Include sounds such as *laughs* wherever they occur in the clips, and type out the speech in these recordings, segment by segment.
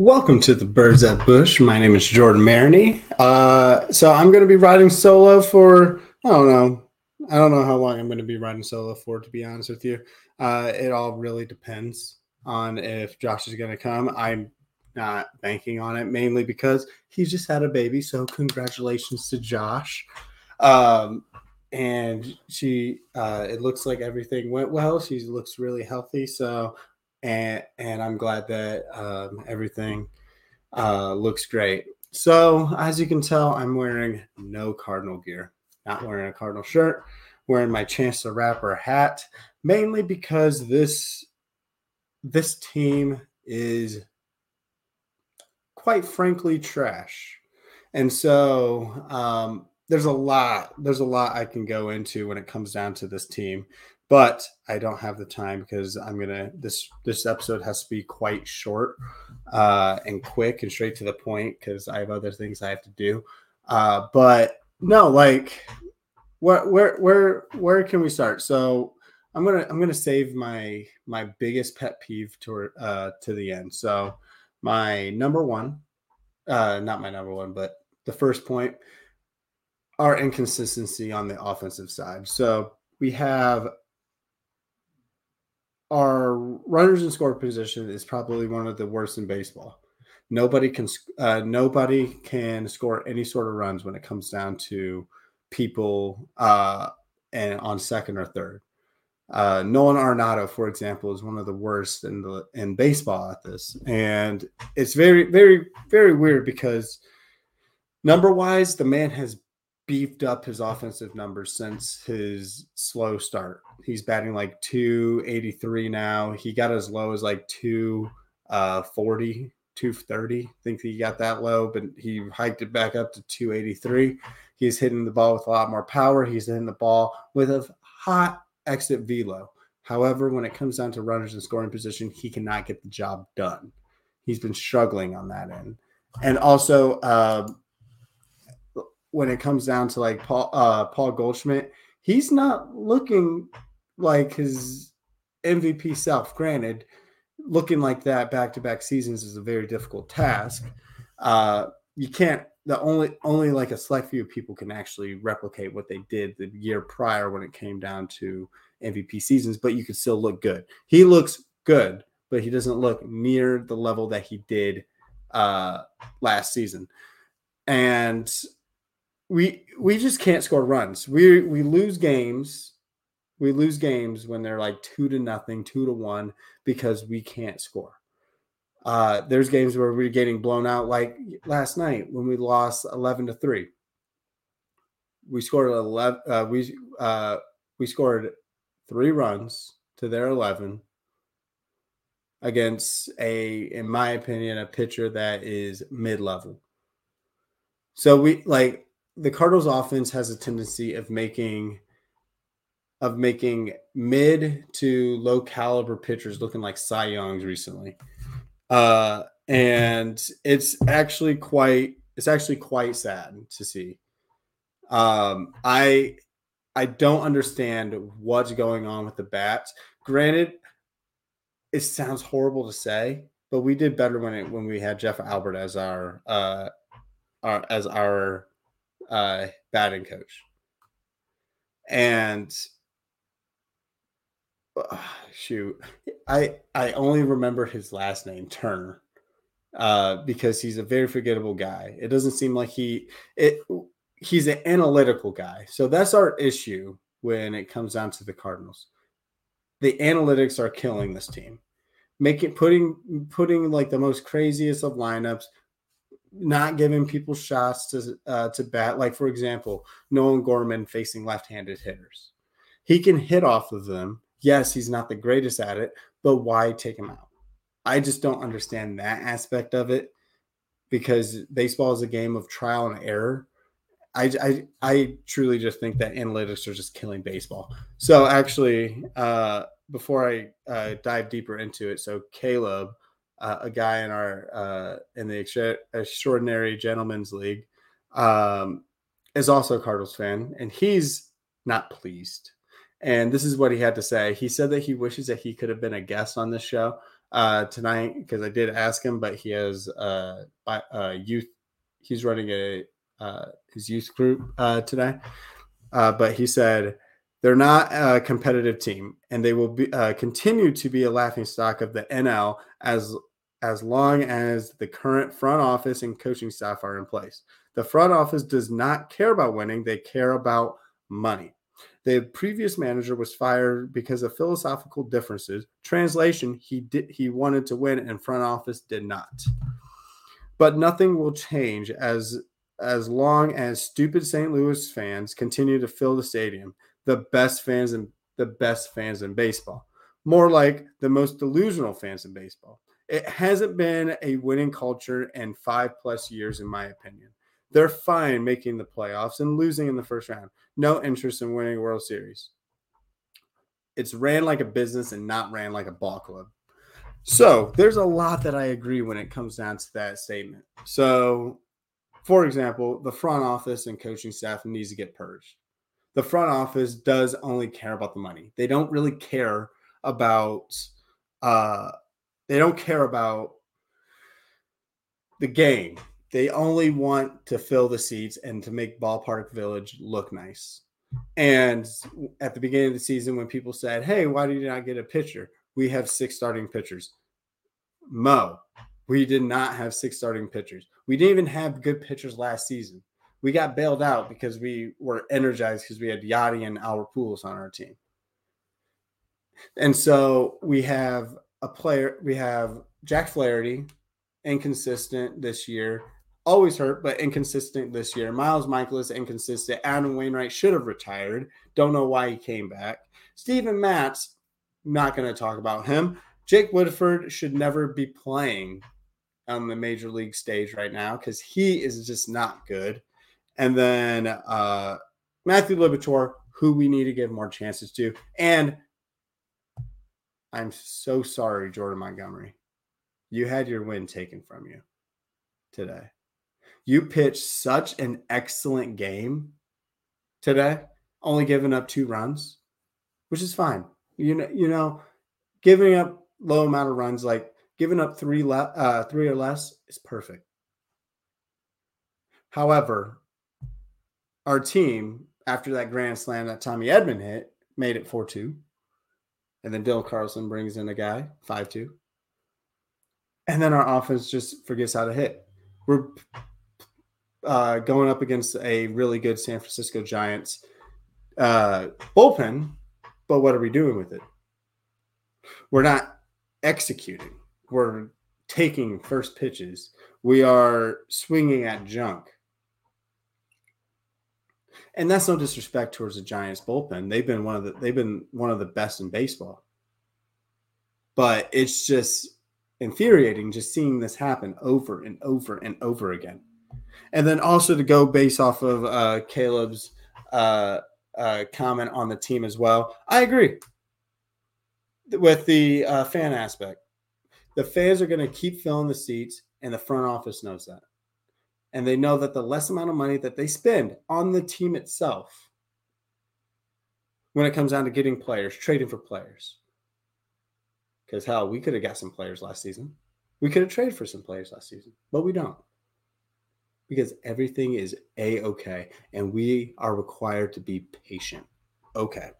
Welcome to the Birds at Busch. My name is Jordan Maroney. Uh, so I'm going to be riding solo for I don't know. I don't know how long I'm going to be riding solo for. To be honest with you, uh, it all really depends on if Josh is going to come. I'm not banking on it mainly because he just had a baby. So congratulations to Josh. Um, and she, uh, it looks like everything went well. She looks really healthy. So and and I'm glad that um, everything uh, looks great. So as you can tell, I'm wearing no Cardinal gear. Not wearing a Cardinal shirt. Wearing my Chance the Rapper hat, mainly because this this team is quite frankly trash. And so um, there's a lot there's a lot I can go into when it comes down to this team but I don't have the time because I'm gonna this this episode has to be quite short uh, and quick and straight to the point because I have other things I have to do. Uh, but no, like where where where where can we start? So I'm gonna I'm gonna save my my biggest pet peeve to uh, to the end. So my number one, uh, not my number one, but the first point, our inconsistency on the offensive side. So we have our runners in score position is probably one of the worst in baseball. Nobody can uh, nobody can score any sort of runs when it comes down to people uh, and on second or third. Uh, Nolan Arenado, for example, is one of the worst in the in baseball at this, and it's very, very, very weird because number wise, the man has beefed up his offensive numbers since his slow start. He's batting like 283 now. He got as low as like 240, 230. I think he got that low, but he hiked it back up to 283. He's hitting the ball with a lot more power. He's hitting the ball with a hot exit velo. However, when it comes down to runners in scoring position, he cannot get the job done. He's been struggling on that end. And also, uh, when it comes down to like Paul uh, Paul Goldschmidt, he's not looking like his MVP self. Granted, looking like that back to back seasons is a very difficult task. Uh, you can't. The only only like a select few people can actually replicate what they did the year prior when it came down to MVP seasons. But you can still look good. He looks good, but he doesn't look near the level that he did uh, last season. And we we just can't score runs. We we lose games. We lose games when they're like two to nothing, two to one, because we can't score. Uh, there's games where we're getting blown out, like last night when we lost eleven to three. We scored eleven. Uh, we uh, we scored three runs to their eleven against a, in my opinion, a pitcher that is mid level. So we like the Cardinals offense has a tendency of making of making mid to low caliber pitchers looking like Cy Youngs recently. Uh, and it's actually quite it's actually quite sad to see. Um, I I don't understand what's going on with the bats. Granted, it sounds horrible to say, but we did better when it when we had Jeff Albert as our uh our as our uh, batting coach. And *sighs* shoot, I I only remember his last name Turner uh, because he's a very forgettable guy. It doesn't seem like he it he's an analytical guy. So that's our issue when it comes down to the Cardinals. The analytics are killing this team. Making putting putting like the most craziest of lineups, not giving people shots to uh, to bat. Like for example, Nolan Gorman facing left-handed hitters, he can hit off of them. Yes, he's not the greatest at it, but why take him out? I just don't understand that aspect of it because baseball is a game of trial and error. I, I, I truly just think that analytics are just killing baseball. So actually, uh, before I uh, dive deeper into it, so Caleb uh, a guy in our uh, in the extraordinary gentlemen's league um, is also a Cardinals fan, and he's not pleased. And this is what he had to say. He said that he wishes that he could have been a guest on this show. uh, tonight because I did ask him, but he has uh, uh, youth. He's running a uh, his youth group uh, today, uh, but he said they're not a competitive team, and they will be uh, continue to be a laughing stock of the NL as as long as the current front office and coaching staff are in place. The front office does not care about winning; they care about money. The previous manager was fired because of philosophical differences. Translation: He did he wanted to win, and front office did not. But nothing will change as as long as stupid St. Louis fans continue to fill the stadium. The best fans and the best fans in baseball. More like the most delusional fans in baseball. It hasn't been a winning culture in five plus years, in my opinion. They're fine making the playoffs and losing in the first round. No interest in winning World Series. It's ran like a business and not ran like a ball club. So there's a lot that I agree when it comes down to that statement. So, for example, the front office and coaching staff needs to get purged. The front office does only care about the money. They don't really care about uh they don't care about the game. They only want to fill the seats and to make Ballpark Village look nice. And at the beginning of the season, when people said, Hey, why did you not get a pitcher? We have six starting pitchers. Mo, we did not have six starting pitchers. We didn't even have good pitchers last season. We got bailed out because we were energized because we had Yadi and Albert Pujols on our team. And so we have a player, we have Jack Flaherty, inconsistent this year always hurt, but inconsistent this year. Miles Mikolas, inconsistent. Adam Wainwright should have retired. Don't know why he came back. Steven Matz, not going to talk about him. Jake Woodford should never be playing on the major league stage right now because he is just not good. And then uh, Matthew Liberatore, who we need to give more chances to. And I'm so sorry, Jordan Montgomery. You had your win taken from you today you pitched such an excellent game today, only giving up two runs, which is fine. You know, you know, giving up low amount of runs, like giving up three le- uh, three or less, is perfect. However, our team after that grand slam that Tommy Edman hit made it four two, and then Dylan Carlson brings in a guy five two, and then our offense just forgets how to hit. We're uh, going up against a really good San Francisco Giants uh, bullpen, but what are we doing with it? We're not executing. We're taking first pitches. We are swinging at junk. And that's no disrespect towards the Giants bullpen. They've been one of the they've been one of the best in baseball. But it's just infuriating just seeing this happen over and over and over again and then also to go base off of uh, Caleb's uh, uh, comment on the team as well. I agree with the uh, fan aspect. The fans are going to keep filling the seats, and the front office knows that. And they know that the less amount of money that they spend on the team itself, when it comes down to getting players, trading for players, because hell, we could have got some players last season. We could have traded for some players last season, but we don't because everything is a okay and we are required to be patient. Okay.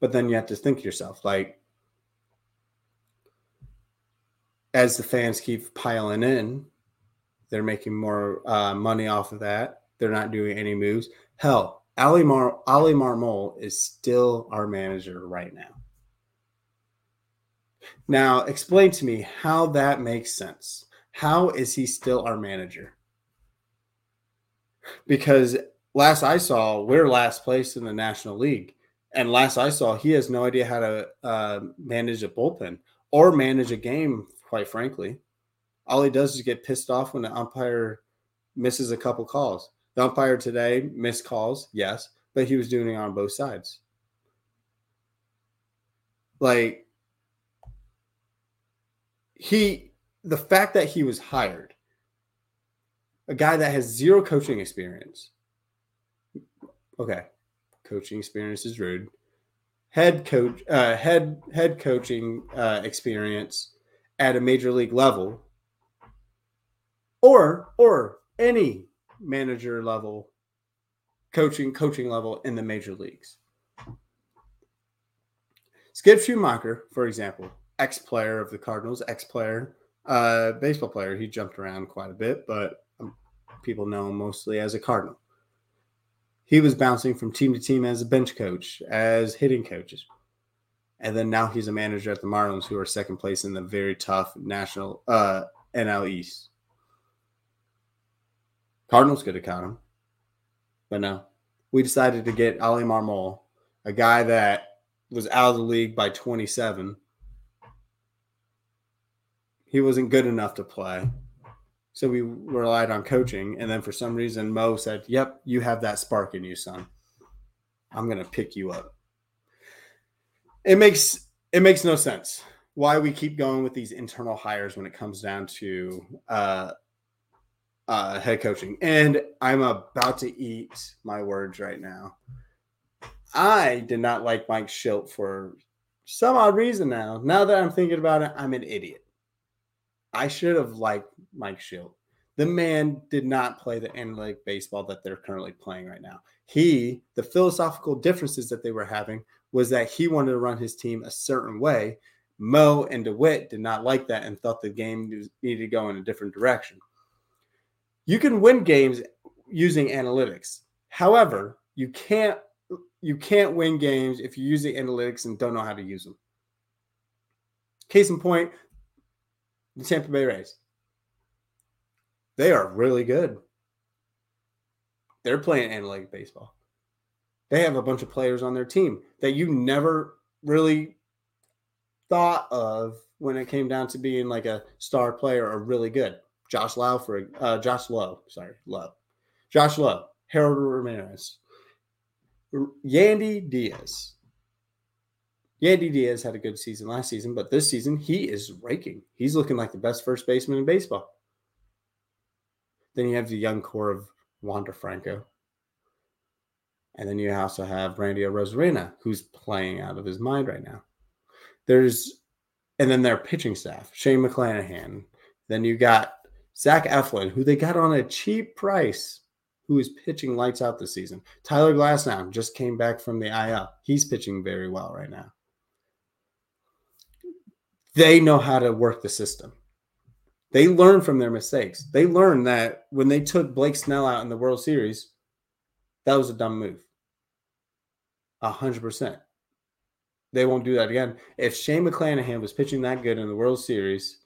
But then you have to think to yourself like, as the fans keep piling in, they're making more uh, money off of that. They're not doing any moves. Hell, Ali Mar Oli Marmol is still our manager right now. Now, explain to me how that makes sense. How is he still our manager? Because last I saw, we're last place in the National League. And last I saw, he has no idea how to uh, manage a bullpen or manage a game, quite frankly. All he does is get pissed off when the umpire misses a couple calls. The umpire today missed calls, yes, but he was doing it on both sides. Like, he the fact that he was hired, a guy that has zero coaching experience. Okay, coaching experience is rude. head coach, uh, head head coaching uh, experience at a major league level, or or any manager level coaching coaching level in the major leagues. Skip Schumaker, for example, ex player of the Cardinals, ex player, uh, baseball player. He jumped around quite a bit, but um, people know him mostly as a Cardinal. He was bouncing from team to team as a bench coach, as hitting coaches. And then now he's a manager at the Marlins, who are second place in the very tough national uh, NL East. Cardinals could have caught him, but no. We decided to get Oli Marmol, a guy that was out of the league by 27. He wasn't good enough to play. So we relied on coaching. And then for some reason, Mo said, Yep, you have that spark in you, son. I'm going to pick you up. It makes it makes no sense why we keep going with these internal hires when it comes down to uh, uh, head coaching. And I'm about to eat my words right now. I did not like Mike Shildt for some odd reason now. Now that I'm thinking about it, I'm an idiot. I should have liked Mike Shildt. The man did not play the analytic baseball that they're currently playing right now. He, the philosophical differences that they were having was that he wanted to run his team a certain way. Mo and DeWitt did not like that and thought the game needed to go in a different direction. You can win games using analytics. However, you can't you can't win games if you use the analytics and don't know how to use them. Case in point, the Tampa Bay Rays. They are really good. They're playing analytic baseball. They have a bunch of players on their team that you never really thought of when it came down to being like a star player or really good. Josh Lowe for uh, Josh Lowe, sorry, Lowe, Josh Lowe, Harold Ramirez, Yandy Diaz. Yandy Diaz had a good season last season, but this season he is raking. He's looking like the best first baseman in baseball. Then you have the young core of Wander Franco. And then you also have Randy Arozarena, who's playing out of his mind right now. There's, and then their pitching staff, Shane McClanahan. Then you got Zach Eflin, who they got on a cheap price who is pitching lights out this season. Tyler Glasnow just came back from the IL. He's pitching very well right now. They know how to work the system. They learn from their mistakes. They learn that when they took Blake Snell out in the World Series, that was a dumb move. A hundred percent. They won't do that again. If Shane McClanahan was pitching that good in the World Series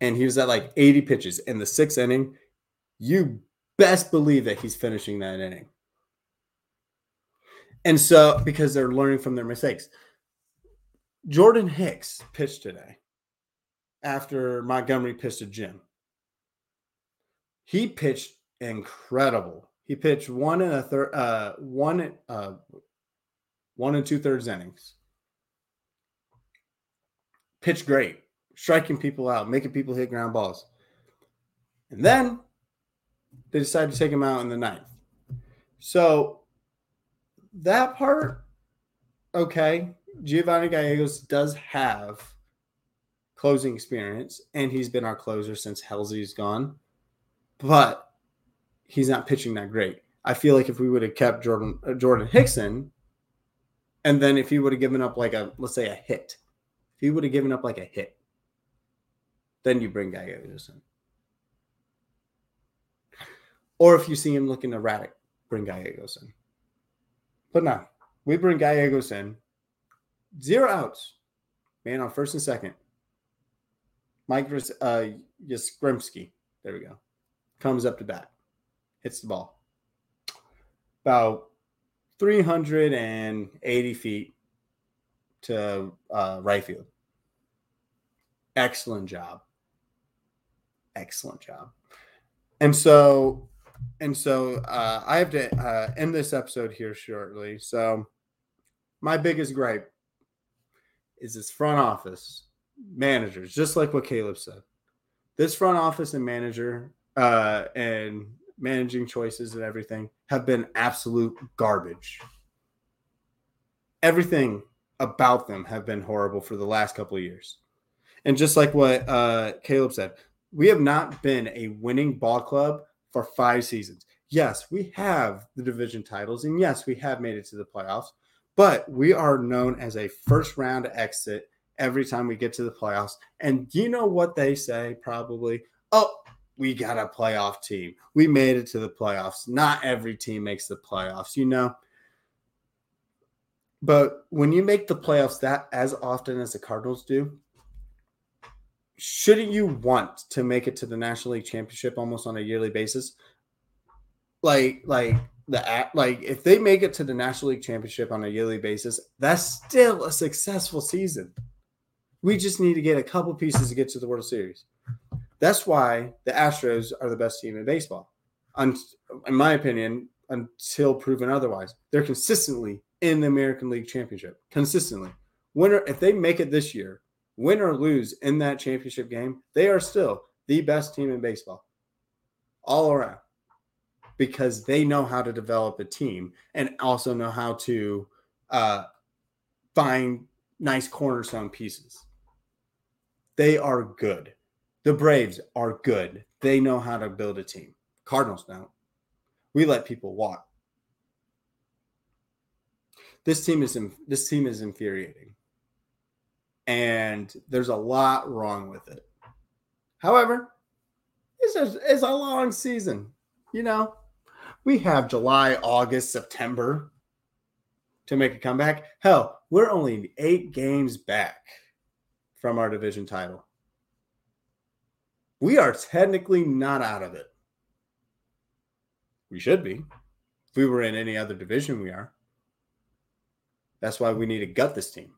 and he was at like 80 pitches in the sixth inning, you best believe that he's finishing that inning. And so, because they're learning from their mistakes, Jordan Hicks pitched today after Montgomery pitched a Jim. He pitched incredible. He pitched one and a third, uh, one, uh, one and two thirds innings. Pitched great, striking people out, making people hit ground balls. And then they decided to take him out in the ninth. So that part, okay. Giovanni Gallegos does have closing experience, and he's been our closer since Helsley's gone, but he's not pitching that great. I feel like if we would have kept Jordan uh, Jordan Hickson, and then if he would have given up like a let's say a hit, if he would have given up like a hit, then you bring Gallegos in. Or if you see him looking erratic, bring Gallegos in. But no, we bring Gallegos in. Zero outs. Man on first and second. Mike uh, Yastrzemski. There we go. Comes up to bat. Hits the ball. About 380 feet to uh, right field. Excellent job. Excellent job. And so and so uh, I have to uh, end this episode here shortly. So my biggest gripe is this front office managers, just like what Caleb said. This front office and manager uh, and managing choices and everything have been absolute garbage. everything about them have been horrible for the last couple of years. And just like what uh, Caleb said, we have not been a winning ball club for five seasons. Yes, we have the division titles, and yes, we have made it to the playoffs, but we are known as a first round exit every time we get to the playoffs. And you know what they say probably? Oh, we got a playoff team. We made it to the playoffs. Not every team makes the playoffs, you know. But when you make the playoffs that as often as the Cardinals do, shouldn't you want to make it to the National League Championship almost on a yearly basis? Like, like the like if they make it to the National League Championship on a yearly basis, that's still a successful season. We just need to get a couple pieces to get to the World Series. That's why the Astros are the best team in baseball. in my opinion, until proven otherwise, they're consistently in the American League Championship. Consistently. Winner, if they make it this year, win or lose in that championship game, they are still the best team in baseball. All around. Because they know how to develop a team and also know how to uh, find nice cornerstone pieces. They are good. The Braves are good. They know how to build a team. Cardinals don't. We let people walk. This team is this team is infuriating. And there's a lot wrong with it. However, it's a, it's a long season. You know, we have July, August, September to make a comeback. Hell, we're only eight games back from our division title. We are technically not out of it. We should be. If we were in any other division, we are. That's why we need to gut this team.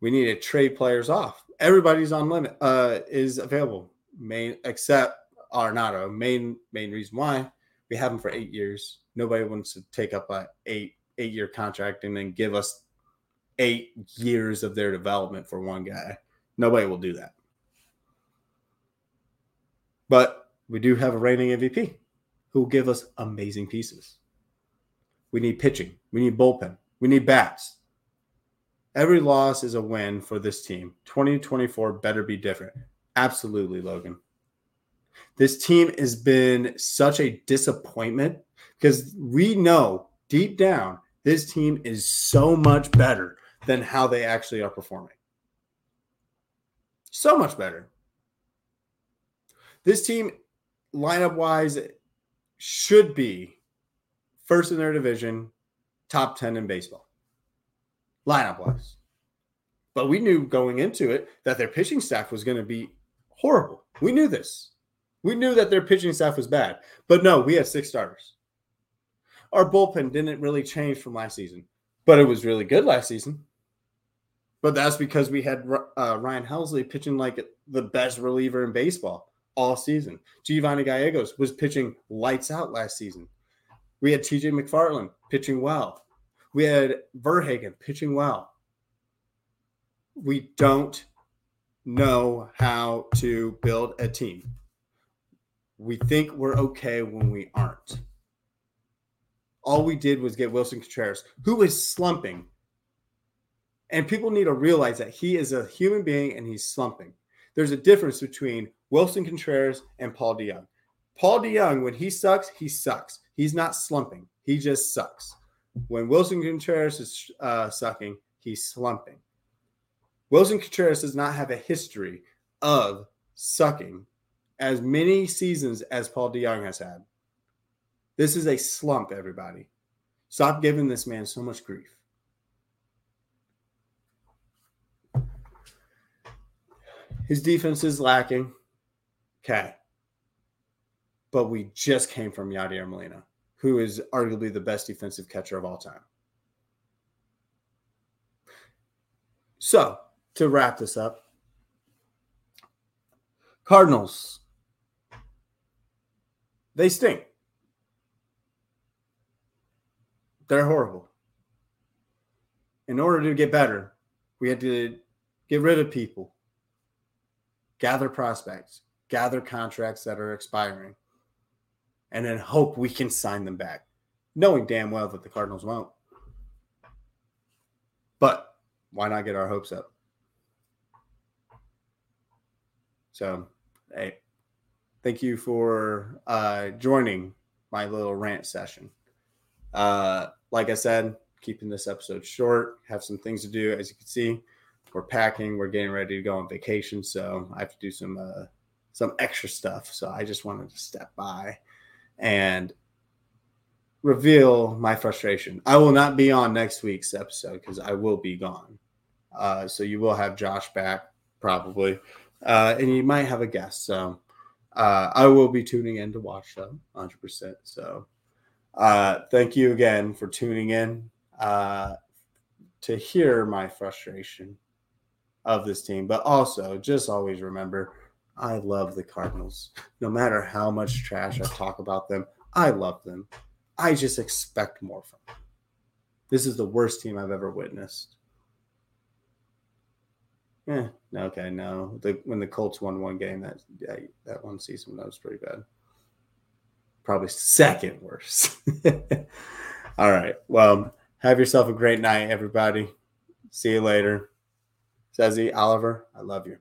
We need to trade players off. Everybody's on limit, uh, is available. Main except Arenado. Main main reason why we have him for eight years. Nobody wants to take up a eight eight year contract and then give us eight years of their development for one guy. Nobody will do that. But we do have a reigning MVP who will give us amazing pieces. We need pitching. We need bullpen. We need bats. Every loss is a win for this team. 2024 better be different. Absolutely, Logan. This team has been such a disappointment because we know deep down this team is so much better than how they actually are performing. So much better. This team, lineup wise, should be first in their division, top 10 in baseball, lineup wise. But we knew going into it that their pitching staff was going to be horrible. We knew this. We knew that their pitching staff was bad. But no, we had six starters. Our bullpen didn't really change from last season, but it was really good last season. But that's because we had uh, Ryan Helsley pitching like the best reliever in baseball all season. Giovanni Gallegos was pitching lights out last season. We had TJ McFarland pitching well. We had VerHagen pitching well. We don't know how to build a team. We think we're okay when we aren't. All we did was get Willson Contreras, who is slumping and people need to realize that he is a human being and he's slumping. There's a difference between Willson Contreras and Paul DeJong. Paul DeJong, when he sucks, he sucks. He's not slumping. He just sucks. When Willson Contreras is uh, sucking, he's slumping. Willson Contreras does not have a history of sucking as many seasons as Paul DeJong has had. This is a slump, everybody. Stop giving this man so much grief. His defense is lacking. Okay. But we just came from Yadier Molina, who is arguably the best defensive catcher of all time. So, to wrap this up, Cardinals, they stink. They're horrible. In order to get better, we had to get rid of people gather prospects, gather contracts that are expiring, and then hope we can sign them back, knowing damn well that the Cardinals won't. But why not get our hopes up? So, hey, thank you for uh, joining my little rant session. Uh, like I said, keeping this episode short, have some things to do. As you can see, we're packing, we're getting ready to go on vacation, so I have to do some uh, some extra stuff. So I just wanted to step by and reveal my frustration. I will not be on next week's episode because I will be gone. Uh, so you will have Josh back probably, uh, and you might have a guest. So uh, I will be tuning in to watch them 100%. So uh, thank you again for tuning in uh, to hear my frustration of this team, but also just always remember I love the Cardinals. No matter how much trash I talk about them, I love them. I just expect more from them. This is the worst team I've ever witnessed. Yeah, okay, no. The, when the Colts won one game that yeah, that one season, that was pretty bad. Probably second worst. *laughs* All right. Well, have yourself a great night, everybody. See you later. Sezzy, Oliver, I love you.